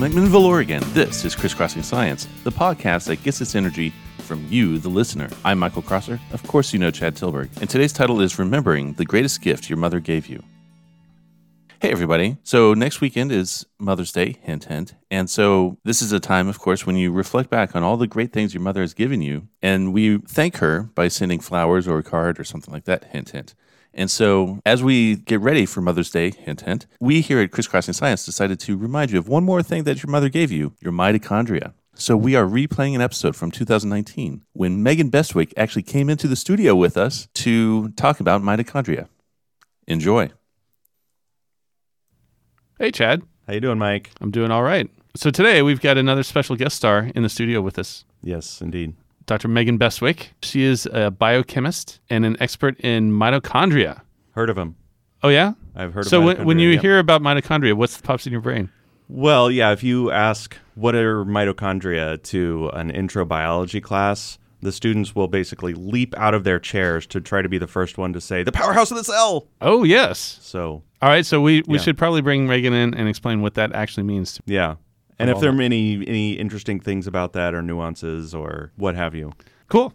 McMinnville, Oregon, this is Crisscrossing Science, the podcast that gets its energy from you, the listener. I'm Michael Crosser. Of course, you know Chad Tilburg. And today's title is Remembering the Greatest Gift Your Mother Gave You. Hey, everybody. So, next weekend is Mother's Day, hint, hint. And so, this is a time, of course, when you reflect back on all the great things your mother has given you. And we thank her by sending flowers or a card or something like that, hint, hint. And so, as we get ready for Mother's Day, hint, hint, we here at Crisscrossing Science decided to remind you of one more thing that your mother gave you your mitochondria. So, we are replaying an episode from 2019 when Megan Bestwick actually came into the studio with us to talk about mitochondria. Enjoy. Hey, Chad. How you doing, Mike? I'm doing all right. So today we've got another special guest star in the studio with us, Yes, indeed. Dr. Megan Bestwick. She is a biochemist and an expert in mitochondria. Heard of him? Oh yeah. I've heard. So when, when you yep. hear about mitochondria, what's pops in your brain? well, yeah, if you ask what are mitochondria to an intro biology class, the students will basically leap out of their chairs to try to be the first one to say the powerhouse of the cell. Oh yes. So All right. So we, we Yeah. should probably bring Megan in and explain what that actually means. yeah, and if all there are any any interesting things about that or nuances or what have you, Cool.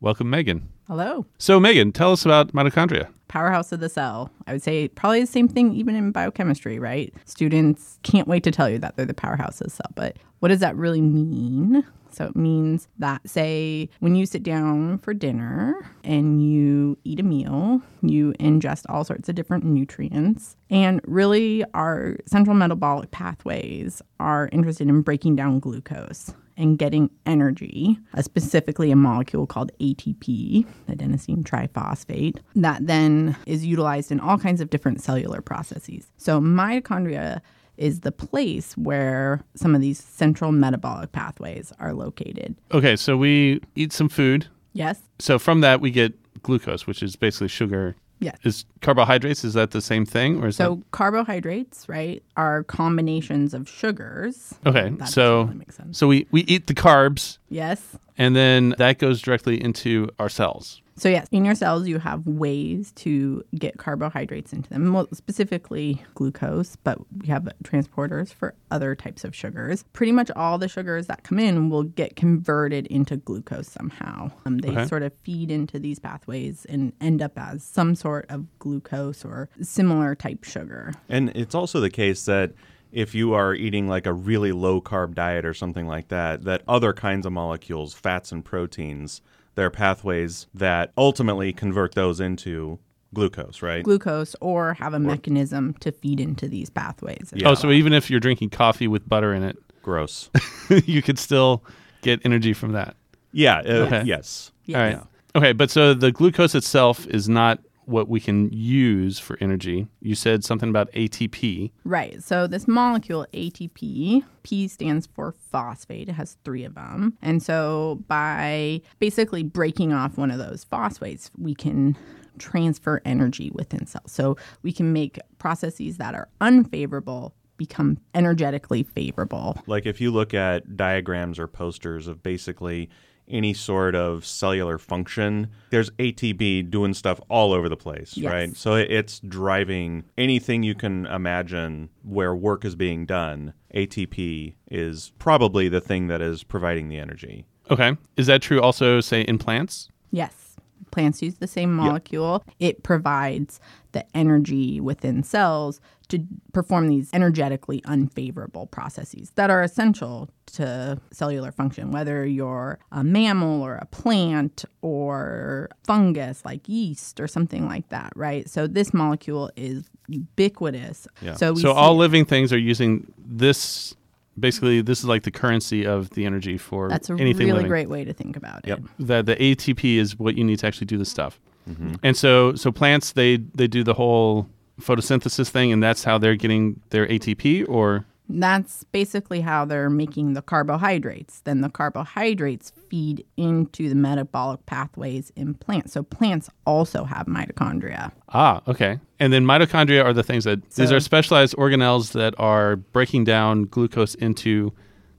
Welcome, Megan. Hello. So Megan, tell us about mitochondria. Powerhouse of the cell. I would say probably the same thing even in biochemistry, right? Students can't wait to tell you that they're the powerhouse of the cell. But what does that really mean? So it means that, say, when you sit down for dinner and you eat a meal, you ingest all sorts of different nutrients. And really, our central metabolic pathways are interested in breaking down glucose and getting energy, uh, specifically a molecule called ATP, adenosine triphosphate, that then is utilized in all kinds of different cellular processes. So, mitochondria is the place where some of these central metabolic pathways are located. Okay, so we eat some food. Yes? So from that we get glucose, which is basically sugar. Yes. Is carbohydrates? Is that the same thing, or is So, carbohydrates, right, are combinations of sugars. okay? That so sense. so we we eat the carbs, Yes. and then that goes directly into our cells. So, yes, in your cells, you have ways to get carbohydrates into them, well, specifically glucose, but we have transporters for other types of sugars. Pretty much all the sugars that come in will get converted into glucose somehow. Um, they Okay. sort of feed into these pathways and end up as some sort of glucose or similar type sugar. and it's also the case that if you are eating like a really low carb diet or something like that, that other kinds of molecules, fats and proteins, there are pathways that ultimately convert those into glucose, right? Glucose or have a mechanism to feed into these pathways. Yeah. Oh, so even if you're drinking coffee with butter in it, Gross. you could still get energy from that. Yeah. Uh, Okay. Yes. Yes. All right. Okay, but so the glucose itself is not what we can use for energy. You said something about ATP. Right. So this molecule ATP, P stands for phosphate. It has three of them. And so by basically breaking off one of those phosphates, we can transfer energy within cells. So we can make processes that are unfavorable become energetically favorable. Like if you look at diagrams or posters of basically any sort of cellular function, there's ATP doing stuff all over the place, Yes. right? So it's driving anything you can imagine where work is being done. ATP is probably the thing that is providing the energy. Okay. Is that true also, say, in plants? Yes. Plants use the same molecule. It provides the energy within cells to perform these energetically unfavorable processes that are essential to cellular function, whether you're a mammal or a plant or fungus like yeast or something like that, right? So this molecule is ubiquitous. Yeah. So we so all living things are using this. Basically, this is like the currency of the energy for that's a anything really living. great way to think about it. Yep. That the ATP is what you need to actually do the stuff. Mm-hmm. And so, so plants they they do the whole photosynthesis thing, and that's how they're getting their ATP. Or That's basically how they're making the carbohydrates. Then the carbohydrates feed into the metabolic pathways in plants. So plants also have mitochondria. ah, okay. And then mitochondria are the things that these are specialized organelles that are breaking down glucose into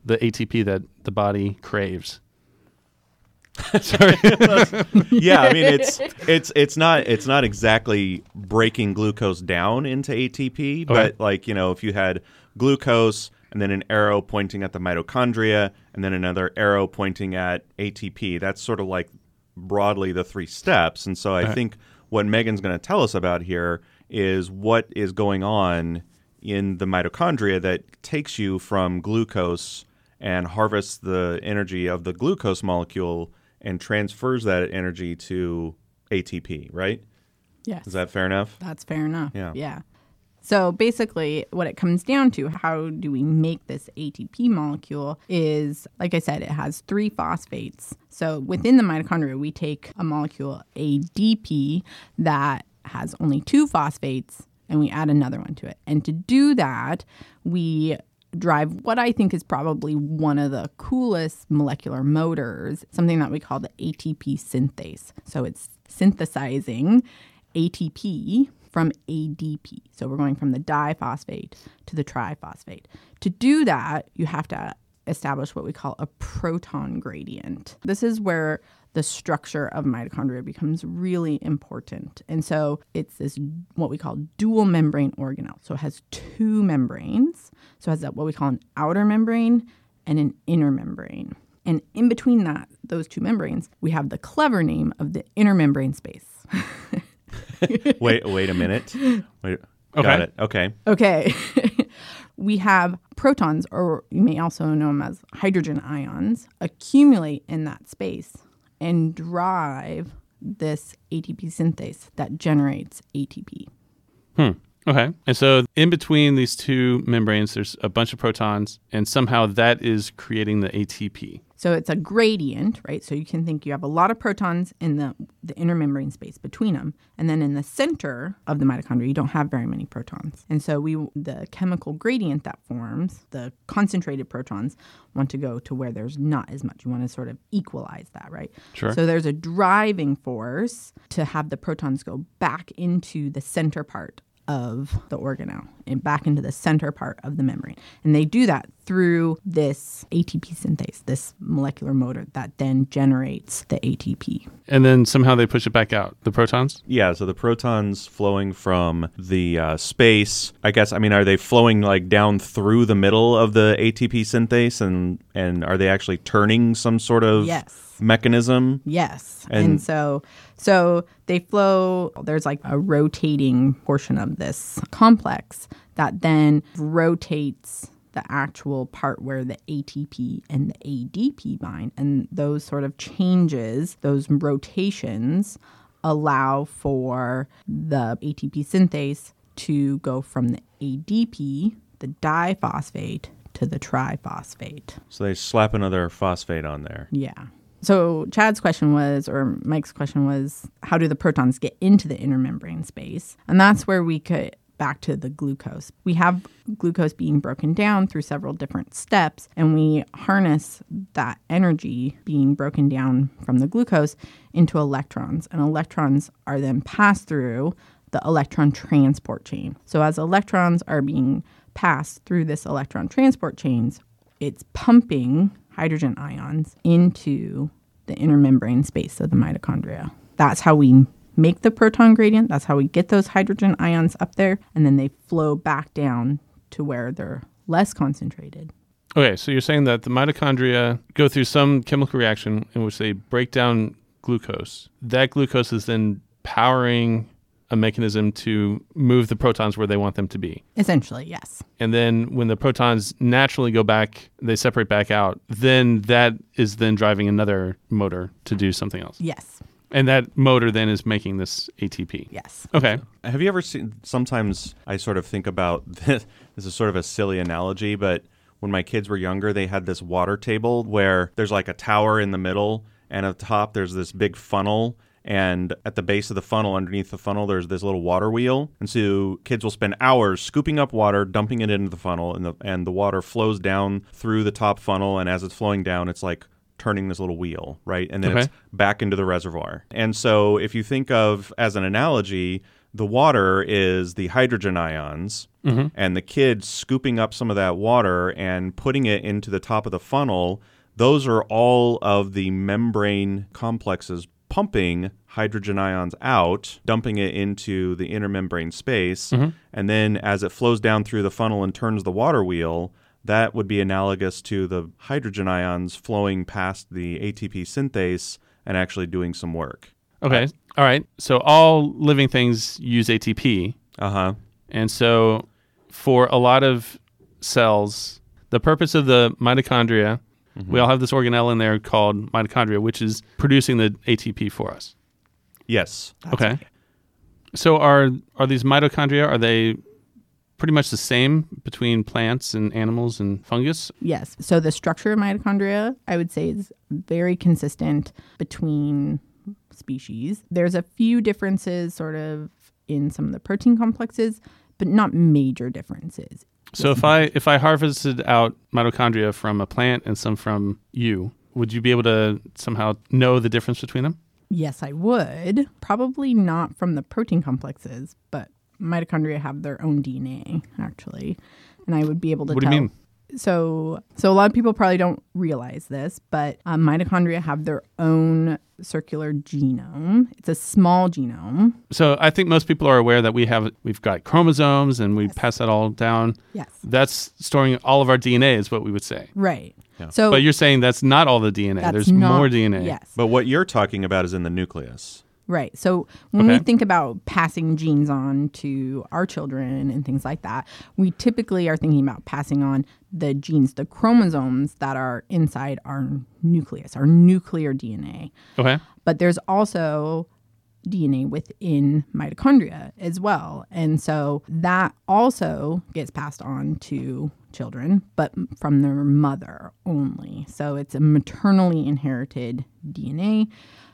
the ATP that the body craves. Sorry. yeah, I mean it's it's it's not it's not exactly breaking glucose down into ATP, but like you know if you had glucose and then an arrow pointing at the mitochondria, and then another arrow pointing at ATP. That's sort of like broadly the three steps. And so I Right. think what Megan's going to tell us about here is what is going on in the mitochondria that takes you from glucose and harvests the energy of the glucose molecule and transfers that energy to ATP, right? Yes. Is that fair enough? That's fair enough. Yeah. Yeah. So basically, what it comes down to, how do we make this ATP molecule, is like I said, it has three phosphates. So within the mitochondria, we take a molecule, ADP, that has only two phosphates, and we add another one to it. And to do that, we drive what I think is probably one of the coolest molecular motors, something that we call the ATP synthase. So it's synthesizing ATP from ADP. So we're going from the diphosphate to the triphosphate. To do that, you have to establish what we call a proton gradient. This is where the structure of mitochondria becomes really important. And so it's this what we call dual membrane organelle. So it has two membranes. So it has what we call an outer membrane and an inner membrane. And in between that, those two membranes, we have the clever name of the inner membrane space. wait, wait a minute. Wait, Okay. Got it. Okay. Okay. we have protons, or you may also know them as hydrogen ions, accumulate in that space and drive this ATP synthase that generates ATP. Hmm. Okay. And so in between these two membranes, there's a bunch of protons, and somehow that is creating the ATP. So it's a gradient, right? So you can think you have a lot of protons in the, the inner membrane space between them. And then in the center of the mitochondria, you don't have very many protons. And so we the chemical gradient that forms, the concentrated protons want to go to where there's not as much. You want to sort of equalize that, right? Sure. So there's a driving force to have the protons go back into the center part of the organelle and back into the center part of the membrane. And they do that through this ATP synthase, this molecular motor that then generates the ATP. And then somehow they push it back out, the protons? Yeah, so the protons flowing from the uh, space, I guess, I mean, are they flowing like down through the middle of the ATP synthase and, and are they actually turning some sort of Yes. Mechanism? Yes. And- And, so so they flow there's like a rotating portion of this complex that then rotates the actual part where the ATP and the ADP bind and those sort of changes, those rotations allow for the ATP synthase to go from the ADP, the diphosphate to the triphosphate. So they slap another phosphate on there. Yeah. So Chad's question was, or Mike's question was, how do the protons get into the inner membrane space? And that's where we could back to the glucose. We have glucose being broken down through several different steps, and we harness that energy being broken down from the glucose into electrons. And electrons are then passed through the electron transport chain. So as electrons are being passed through this electron transport chains, it's pumping hydrogen ions into the inner membrane space of the mitochondria. That's how we make the proton gradient. That's how we get those hydrogen ions up there, and then they flow back down to where they're less concentrated. Okay, so you're saying that the mitochondria go through some chemical reaction in which they break down glucose. That glucose is then powering a mechanism to move the protons where they want them to be. Essentially, yes. And then when the protons naturally go back, they separate back out, then that is then driving another motor to do something else. Yes. And that motor then is making this ATP. Yes. Okay. Have you ever seen? Sometimes I sort of think about this. This is sort of a silly analogy, but when my kids were younger, they had this water table where there's like a tower in the middle, and at the top there's this big funnel. And at the base of the funnel, underneath the funnel, there's this little water wheel. And so kids will spend hours scooping up water, dumping it into the funnel, and the and the water flows down through the top funnel. And as it's flowing down, it's like turning this little wheel, right? And then Okay. it's back into the reservoir. And so if you think of as an analogy, the water is the hydrogen ions mm-hmm. and the kids scooping up some of that water and putting it into the top of the funnel, those are all of the membrane complexes pumping hydrogen ions out, dumping it into the inner membrane space, and then as it flows down through the funnel and turns the water wheel, that would be analogous to the hydrogen ions flowing past the ATP synthase and actually doing some work. Okay. All right. So all living things use ATP. Uh huh. And so for a lot of cells, the purpose of the mitochondria, we all have this organelle in there called mitochondria, which is producing the ATP for us. Yes. okay. So are are these mitochondria are they pretty much the same between plants and animals and fungus? Yes. So the structure of mitochondria, I would say, is very consistent between species. There's a few differences, sort of, in some of the protein complexes, but not major differences. So if I if I harvested out mitochondria from a plant and some from you, would you be able to somehow know the difference between them? Yes, I would. Probably not from the protein complexes, but mitochondria have their own DNA actually, and I would be able to. What do you tell. mean? So, so a lot of people probably don't realize this, but um, mitochondria have their own circular genome. It's a small genome. So I think most people are aware that we have we've got chromosomes and we pass that all down. Yes. That's storing all of our DNA is what we would say. Right. Yeah. So, But you're saying that's not all the DNA. that's There's not- more DNA. Yes. But what you're talking about is in the nucleus. Right. So when we think about passing genes on to our children and things like that, we typically are thinking about passing on the genes, the chromosomes that are inside our nucleus, our nuclear DNA. Okay. But there's also DNA within mitochondria as well. And so that also gets passed on to children, but from their mother only. So it's a maternally inherited DNA.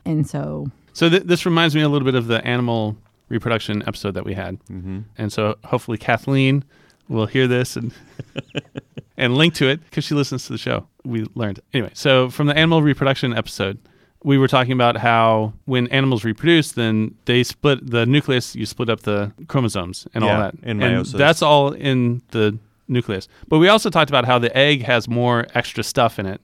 And so So th- this reminds me a little bit of the animal reproduction episode that we had. Mm-hmm. And so hopefully Kathleen will hear this and and link to it because she listens to the show. We learned anyway. So from the animal reproduction episode, we were talking about how when animals reproduce, then they split the nucleus. You split up the chromosomes and all that. in and meiosis. that's all in the nucleus. But we also talked about how the egg has more extra stuff in it,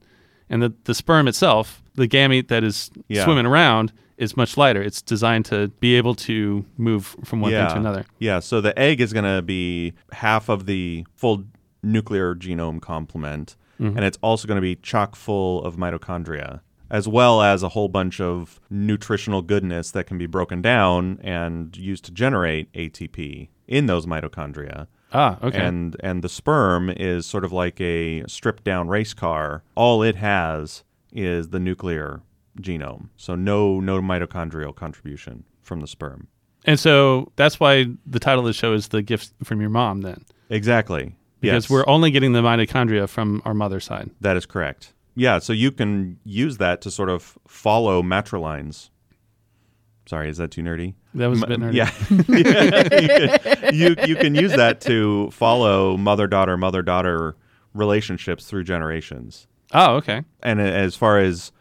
and the the sperm itself, the gamete that is Yeah. swimming around, is much lighter. It's designed to be able to move from one yeah. thing to another. Yeah. So the egg is going to be half of the full nuclear genome complement, Mm-hmm. and it's also going to be chock full of mitochondria, as well as a whole bunch of nutritional goodness that can be broken down and used to generate ATP in those mitochondria. Ah, okay. And and the sperm is sort of like a stripped down race car. All it has is the nuclear genome. So no no mitochondrial contribution from the sperm. And so that's why the title of the show is the gift from your mom. Then Exactly. because Yes. we're only getting the mitochondria from our mother's side. That is correct. Yeah, so you can use that to sort of follow matrilines. Sorry, is that too nerdy? That was a bit nerdy. Yeah, Yeah, you, you you can use that to follow mother daughter mother daughter relationships through generations. Oh, okay. And as far as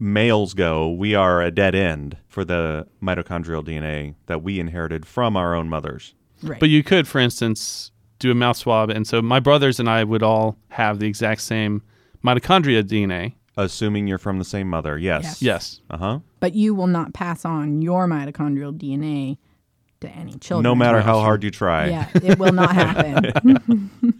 males go, we are a dead end for the mitochondrial DNA that we inherited from our own mothers. right. But you could, for instance, do a mouth swab, and so my brothers and I would all have the exact same mitochondria DNA. Assuming you're from the same mother, yes. Yes. Yes. Uh huh. but you will not pass on your mitochondrial DNA to any children. No matter how hard you try. Yeah, it will not happen.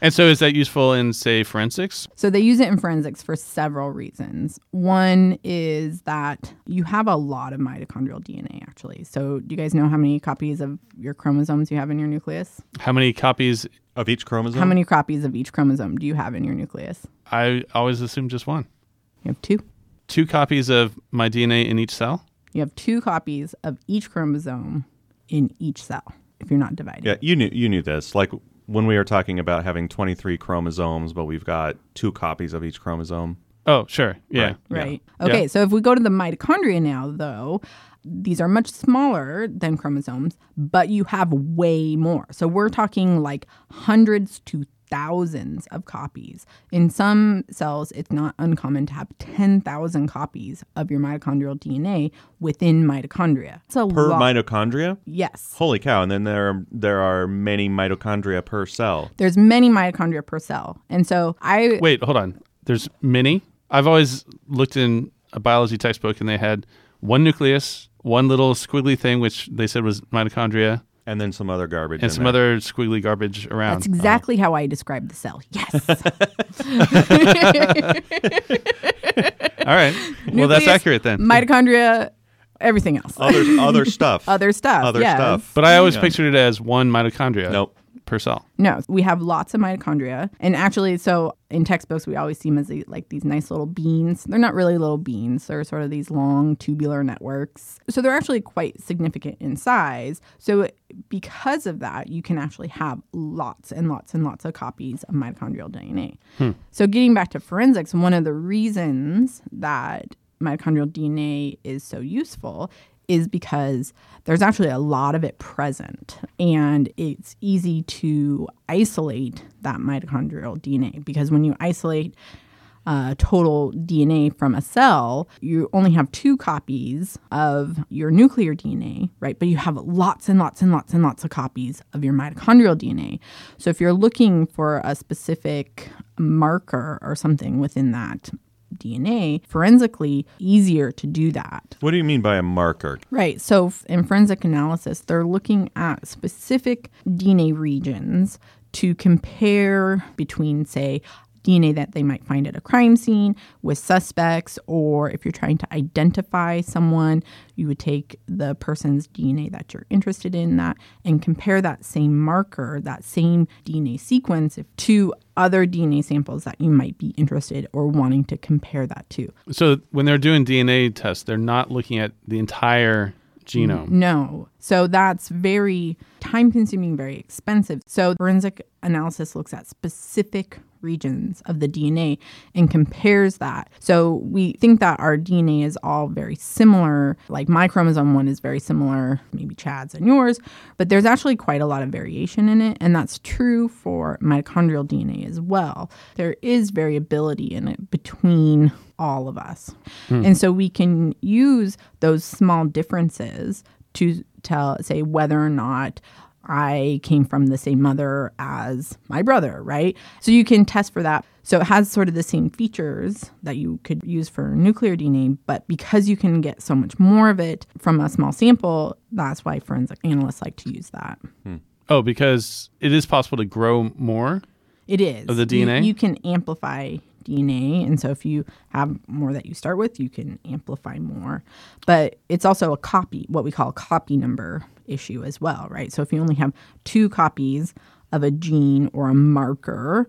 And so is that useful in, say, forensics? so they use it in forensics for several reasons. One is that you have a lot of mitochondrial DNA actually. So do you guys know how many copies of your chromosomes you have in your nucleus? How many copies? Of each chromosome? How many copies of each chromosome do you have in your nucleus? I always assume just one. You have two. Two copies of my DNA in each cell? You have two copies of each chromosome in each cell if you're not dividing. Yeah, you knew you knew this. Like when we were talking about having 23 chromosomes, but we've got two copies of each chromosome. Oh, sure. Yeah. Right. Yeah. Okay, Yeah. so if we go to the mitochondria now, though, these are much smaller than chromosomes, but you have way more. So we're talking like hundreds to thousands of copies. In some cells, it's not uncommon to have 10,000 copies of your mitochondrial DNA within mitochondria. So a Per lot. mitochondria? yes. Holy cow! And then there are, there are many mitochondria per cell. There's many mitochondria per cell. And so I Wait, hold on. There's many. I've always looked in a biology textbook and they had one nucleus, one little squiggly thing, which they said was mitochondria, And then some other garbage. and in some there. other squiggly garbage around. That's exactly how I describe the cell. Yes. All right. Well, that's accurate then. Mitochondria, everything else. other other stuff. Other stuff. Other yes. stuff. but I always Yeah. pictured it as one mitochondria Nope. Per cell. No, we have lots of mitochondria. And actually, so in textbooks, we always see them as the- like these nice little beans. They're not really little beans, they're sort of these long tubular networks. So they're actually quite significant in size. So because of that, you can actually have lots and lots and lots of copies of mitochondrial DNA. Hmm. So getting back to forensics, one of the reasons that mitochondrial DNA is so useful is because there's actually a lot of it present and it's easy to isolate that mitochondrial DNA because when you isolate uh, total DNA from a cell, you only have two copies of your nuclear DNA, right? But you have lots and lots and lots and lots of copies of your mitochondrial DNA. So if you're looking for a specific marker or something within that DNA, forensically easier to do that. What do you mean by a marker? Right. So in forensic analysis, they're looking at specific DNA regions to compare between, say, DNA that they might find at a crime scene with suspects, or if you're trying to identify someone, you would take the person's DNA that you're interested in that and compare that same marker, that same DNA sequence if, to other DNA samples that you might be interested or wanting to compare that to. So when they're doing DNA tests, they're not looking at the entire genome. No. So that's very time consuming, very expensive. So forensic analysis looks at specific regions of the DNA and compares that. So we think that our DNA is all very similar. Like my chromosome one is very similar, maybe Chad's and yours, but there's actually quite a lot of variation in it. And that's true for mitochondrial DNA as well. There is variability in it between all of us. Hmm. And so we can use those small differences to tell, say, whether or not I came from the same mother as my brother, right? So you can test for that. So it has sort of the same features that you could use for nuclear DNA, but because you can get so much more of it from a small sample, that's why forensic analysts like to use that. Hmm. Oh, because it is possible to grow more. It is. Of the You- DNA? You, can amplify DNA. And so if you have more that you start with, you can amplify more. But it's also a copy, what we call a copy number issue as well, right? So if you only have two copies of a gene or a marker,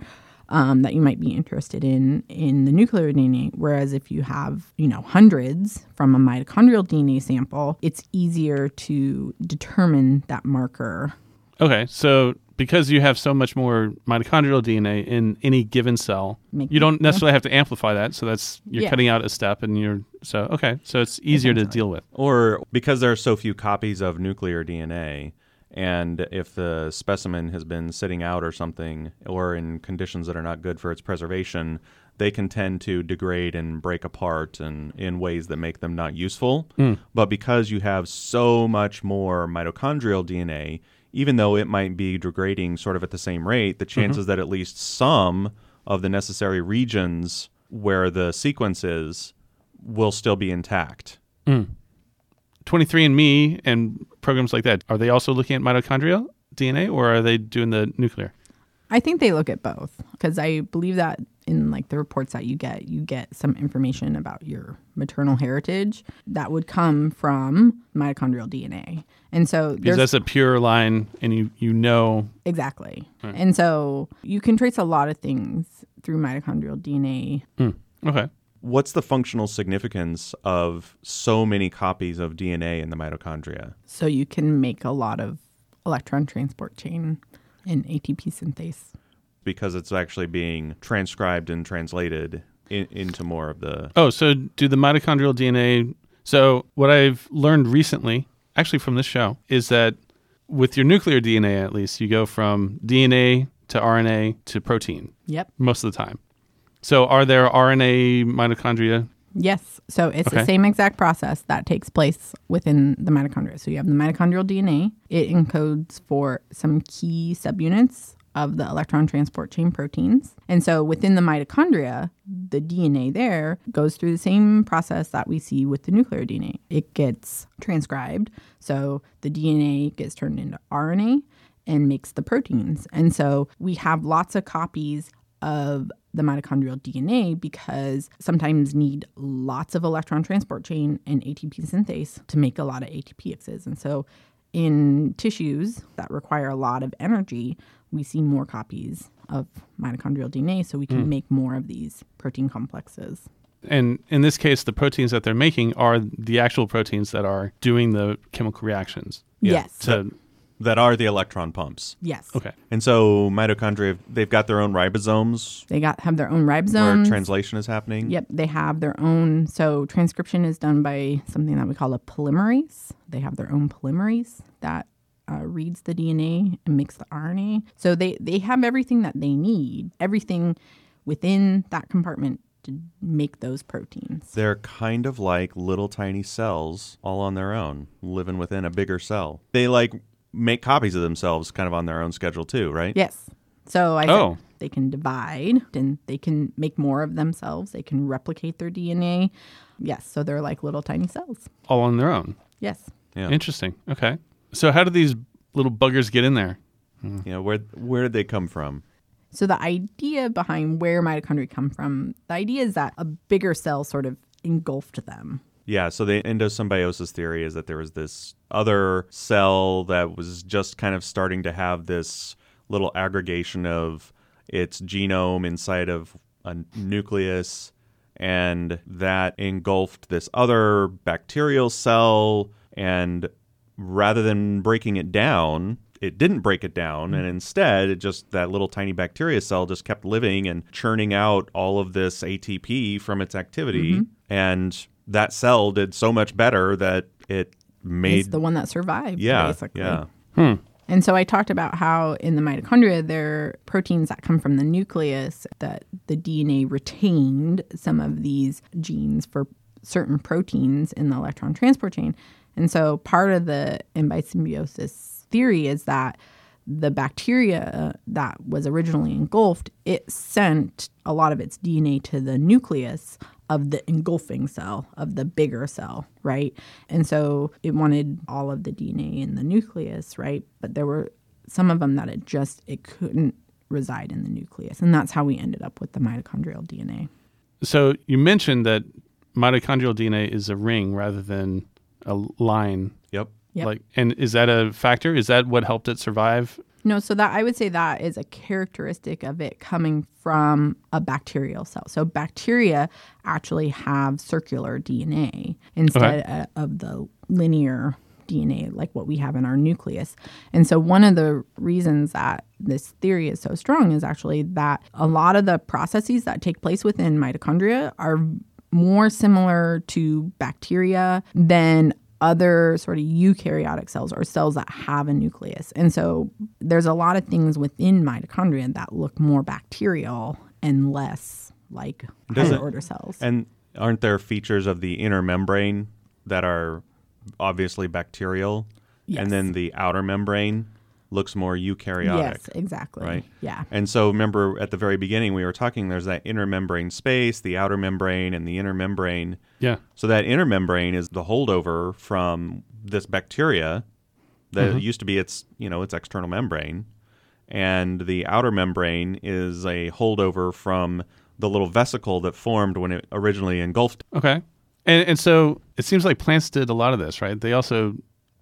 um, that you might be interested in in the nuclear DNA. Whereas if you have, you know, hundreds from a mitochondrial DNA sample, it's easier to determine that marker Okay, so because you have so much more mitochondrial DNA in any given cell, Make- you don't necessarily have to amplify that. So that's you're Yeah. cutting out a step, and you're so okay. So it's easier to deal with. Or because there are so few copies of nuclear DNA, and if the specimen has been sitting out or something, or in conditions that are not good for its preservation, they can tend to degrade and break apart and in ways that make them not useful. Hmm. But because you have so much more mitochondrial DNA, even though it might be degrading sort of at the same rate, the mm-hmm. chances that at least some of the necessary regions where the sequence is will still be intact. Mm. 23andMe and programs like that are they also looking at mitochondrial DNA, or are they doing the nuclear? I think they look at both because I believe that in like the reports that you get, you get some information about your maternal heritage that would come from mitochondrial DNA. And so Because that's a pure line, and you you know. exactly. And so you can trace a lot of things through mitochondrial DNA. Hmm. Okay, What's the functional significance of so many copies of DNA in the mitochondria? So you can make a lot of electron transport chain and ATP synthase. Because it's actually being transcribed and translated in, into more of the. Oh, so do the mitochondrial DNA? So what I've learned recently, actually from this show, is that with your nuclear DNA, at least, you go from DNA to RNA to protein Yep. most of the time. So are there RNA mitochondria? Yes. So it's Okay. the same exact process that takes place within the mitochondria. So you have the mitochondrial DNA. It encodes for some key subunits of the electron transport chain proteins. And so within the mitochondria, the DNA there goes through the same process that we see with the nuclear DNA. It gets transcribed. So the DNA gets turned into RNA and makes the proteins. And so we have lots of copies of the mitochondrial DNA because sometimes need lots of electron transport chain and ATP synthase to make a lot of ATPXs. And so in tissues that require a lot of energy, we see more copies of mitochondrial DNA so we can hmm. make more of these protein complexes. And in this case, the proteins that they're making are the actual proteins that are doing the chemical reactions. Yes. To, That are the electron pumps. Yes. okay. And so mitochondria, they've got their own ribosomes They got have their own ribosomes. where translation is happening. Yep, they have their own. So transcription is done by something that we call a polymerase. They have their own polymerase that uh, reads the DNA and makes the RNA. So they they have everything that they need, everything within that compartment to make those proteins. They're kind of like little tiny cells all on their own, living within a bigger cell. They like make copies of themselves kind of on their own schedule too, right? Yes. So I said Oh. they can divide and they can make more of themselves. They can replicate their DNA. Yes. So they're like little tiny cells. All on their own. Yes. Yeah. Interesting. Okay. So how do these little buggers get in there? Hmm. You know, where where did they come from? So the idea behind where mitochondria come from, the idea is that a bigger cell sort of engulfed them. Yeah, so the endosymbiosis theory is that there was this other cell that was just kind of starting to have this little aggregation of its genome inside of a nucleus, and that engulfed this other bacterial cell. And rather than breaking it down, it didn't break it down, and mm-hmm. instead, it just that little tiny bacteria cell just kept living and churning out all of this ATP from its activity. Mm-hmm. And that cell did so much better that it made It's the one that survived, yeah basically. yeah hmm. And so I talked about how in the mitochondria there are proteins that come from the nucleus that the DNA retained some of these genes for certain proteins in the electron transport chain. And so part of the symbiosis theory is that the bacteria uh, that was originally engulfed, it sent a lot of its DNA to the nucleus of the engulfing cell, of the bigger cell, right? And so it wanted all of the DNA in the nucleus, right? But there were some of them that it just it couldn't reside in the nucleus. And that's how we ended up with the mitochondrial DNA. So you mentioned that mitochondrial DNA is a ring rather than a line. yep Yep. Like, and is that a factor? Is that what helped it survive? No, so that I would say that is a characteristic of it coming from a bacterial cell. So bacteria actually have circular DNA instead uh, of the linear DNA like what we have in our nucleus. And so one of the reasons that this theory is so strong is actually that a lot of the processes that take place within mitochondria are more similar to bacteria than other sort of eukaryotic cells or cells that have a nucleus. And so there's a lot of things within mitochondria that look more bacterial and less like Does higher it- order cells. and aren't there features of the inner membrane that are obviously bacterial Yes. and then the outer membrane looks more eukaryotic yes, exactly. right? Yeah. And so remember at the very beginning we were talking there's that inner membrane space, the outer membrane and the inner membrane. Yeah. So that inner membrane is the holdover from this bacteria that mm-hmm. used to be its, you know, its external membrane. And the outer membrane is a holdover from the little vesicle that formed when it originally engulfed. Okay. And and so it seems like plants did a lot of this, right? They also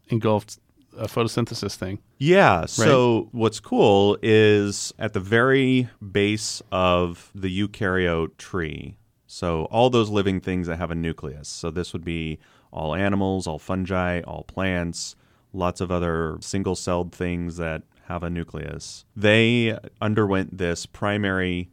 engulfed a photosynthesis thing. Yeah. So what's cool is at the very base of the eukaryote tree. So all those living things that have a nucleus. So this would be all animals, all fungi, all plants, lots of other single-celled things that have a nucleus. They underwent this primary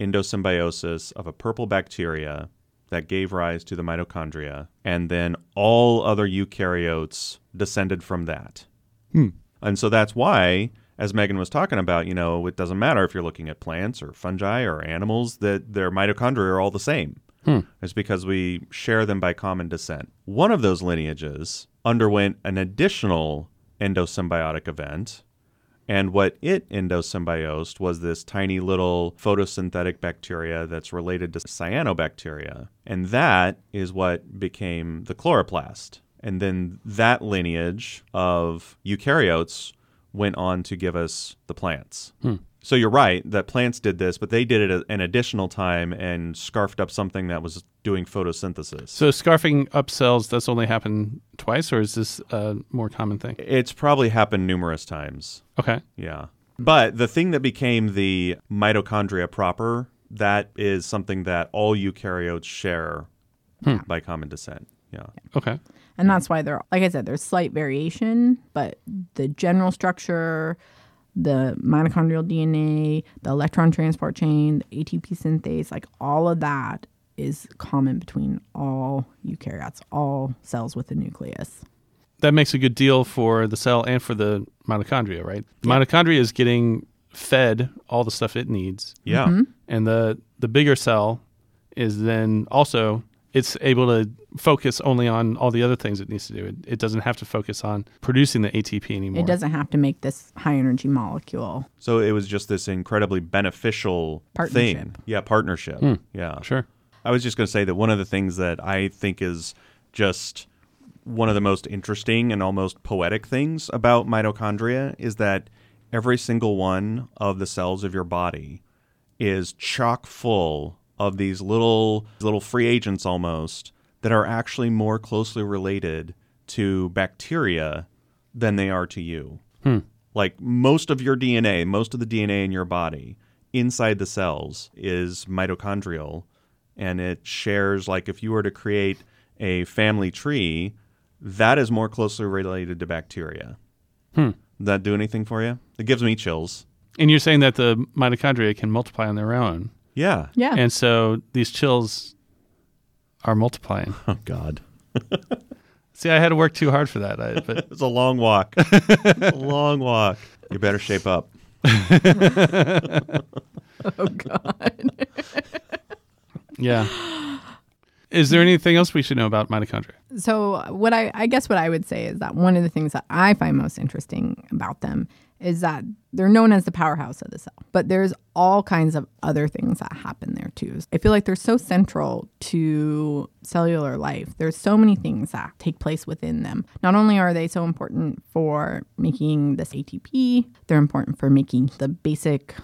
endosymbiosis of a purple bacteria that gave rise to the mitochondria, and then all other eukaryotes descended from that. Hmm. And so that's why, as Megan was talking about, you know, it doesn't matter if you're looking at plants or fungi or animals, that their mitochondria are all the same. Hmm. It's because we share them by common descent. One of those lineages underwent an additional endosymbiotic event. And what it endosymbiosed was this tiny little photosynthetic bacteria that's related to cyanobacteria. And that is what became the chloroplast. And then that lineage of eukaryotes went on to give us the plants. Hmm. So you're right that plants did this, but they did it an additional time and scarfed up something that was doing photosynthesis. So scarfing up cells that's only happened twice, or is this a more common thing? It's probably happened numerous times. Okay. Yeah. But the thing that became the mitochondria proper, that is something that all eukaryotes share hmm. by common descent. Yeah. Okay. And that's why they're, like I said, there's slight variation, but the general structure, the mitochondrial DNA, the electron transport chain, the ATP synthase, like all of that is common between all eukaryotes, all cells with a nucleus. That makes a good deal for the cell and for the mitochondria, right? The mitochondria is getting fed all the stuff it needs, Yeah. Mm-hmm. and the the bigger cell is then also it's able to focus only on all the other things it needs to do. It, it doesn't have to focus on producing the ATP anymore. It doesn't have to make this high energy molecule. So it was just this incredibly beneficial Partnership. thing. Yeah, partnership. Hmm. Yeah. Sure. I was just going to say that one of the things that I think is just one of the most interesting and almost poetic things about mitochondria is that every single one of the cells of your body is chock full of these little little free agents almost that are actually more closely related to bacteria than they are to you. Hmm. Like most of your DNA, most of the DNA in your body inside the cells is mitochondrial and it shares like if you were to create a family tree, that is more closely related to bacteria. Hmm. Does that do anything for you? It gives me chills. And you're saying that the mitochondria can multiply on their own, Yeah. Yeah. and so these chills are multiplying. Oh God. See, I had to work too hard for that, I, but It's a long walk. a long walk. You better shape up. oh, God. yeah. Is there anything else we should know about mitochondria? So what I, I guess what I would say is that one of the things that I find most interesting about them is that they're known as the powerhouse of the cell, but there's all kinds of other things that happen there too. I feel like they're so central to cellular life. There's so many things that take place within them. Not only are they so important for making this ATP, they're important for making the basic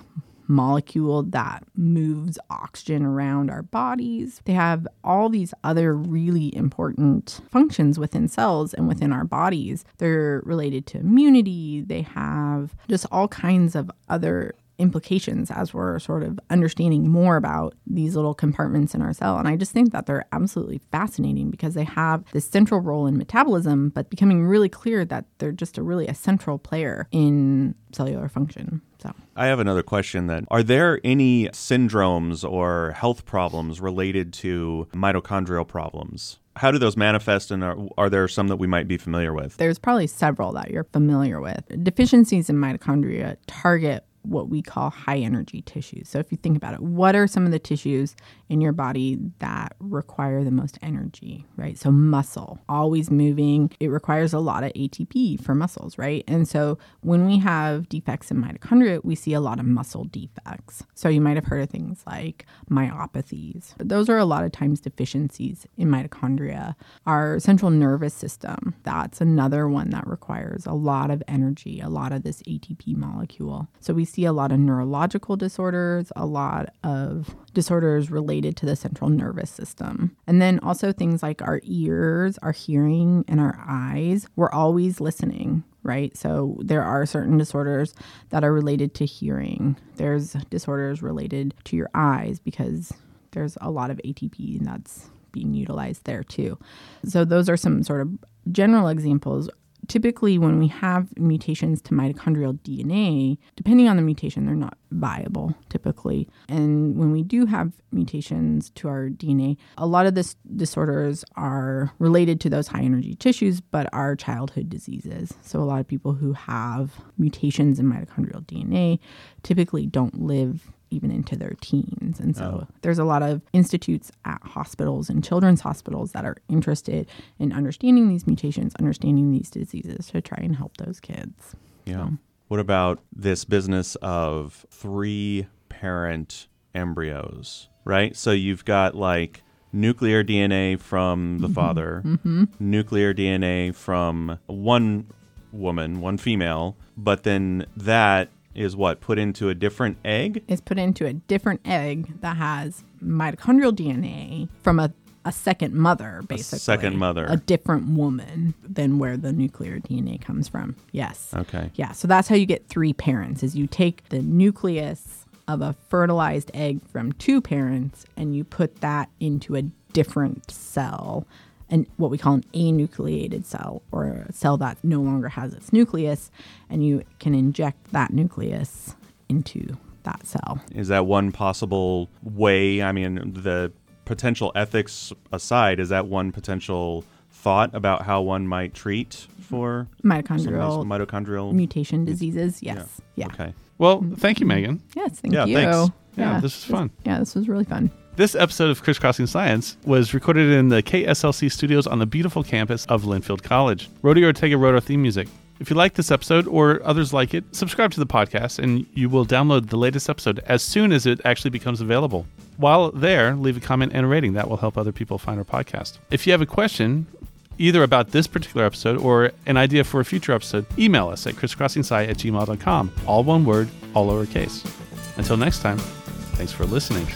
molecule that moves oxygen around our bodies. They have all these other really important functions within cells and within our bodies. They're related to immunity, they have just all kinds of other implications as we're sort of understanding more about these little compartments in our cell. And I just think that they're absolutely fascinating because they have this central role in metabolism, but becoming really clear that they're just a really a central player in cellular function. So I have another question then. Are there any syndromes or health problems related to mitochondrial problems? How do those manifest, and are, are there some that we might be familiar with? there's probably several that you're familiar with. Deficiencies in mitochondria target what we call high energy tissues. So if you think about it, what are some of the tissues in your body that require the most energy, right? So muscle, always moving, it requires a lot of ATP for muscles, right? And so when we have defects in mitochondria, we see a lot of muscle defects. So you might have heard of things like myopathies. But those are a lot of times deficiencies in mitochondria. Our central nervous system, that's another one that requires a lot of energy, a lot of this ATP molecule. So we see a lot of neurological disorders, a lot of disorders related to the central nervous system. And then also things like our ears, our hearing, and our eyes. We're always listening, right? So there are certain disorders that are related to hearing. There's disorders related to your eyes because there's a lot of ATP that's being utilized there too. So those are some sort of general examples. Typically, when we have mutations to mitochondrial DNA, depending on the mutation, they're not viable typically. And when we do have mutations to our DNA, a lot of this disorders are related to those high energy tissues, but are childhood diseases. So a lot of people who have mutations in mitochondrial DNA typically don't live even into their teens. And so oh. there's a lot of institutes at hospitals and children's hospitals that are interested in understanding these mutations, understanding these diseases to try and help those kids. Yeah. What about this business of three parent embryos, right? So you've got like nuclear DNA from the mm-hmm. father, mm-hmm. nuclear DNA from one woman, one female, but then that is what put into a different egg? Is put into a different egg that has mitochondrial DNA from a, a second mother, basically. A second mother. A different woman than where the nuclear DNA comes from. Yes. Okay. Yeah, so that's how you get three parents is you take the nucleus of a fertilized egg from two parents and you put that into a different cell and what we call an anucleated cell or a cell that no longer has its nucleus and you can inject that nucleus into that cell. Is that one possible way? I mean, the potential ethics aside, is that one potential thought about how one might treat for some of these Mitochondrial mitochondrial? mutation diseases. Yes. Yeah. Okay. Well, thank you, mm-hmm. Megan. Yes, thank Yeah, you. thanks. Yeah, this was fun. Yeah, this was really fun. This episode of Crisscrossing Science was recorded in the KSLC studios on the beautiful campus of Linfield College. Rody Ortega wrote our theme music. If you like this episode or others like it, subscribe to the podcast and you will download the latest episode as soon as it actually becomes available. While there, leave a comment and a rating. That will help other people find our podcast. If you have a question, either about this particular episode or an idea for a future episode, email us at crisscrossingsci at gmail.com. All one word, all lowercase. Until next time, thanks for listening.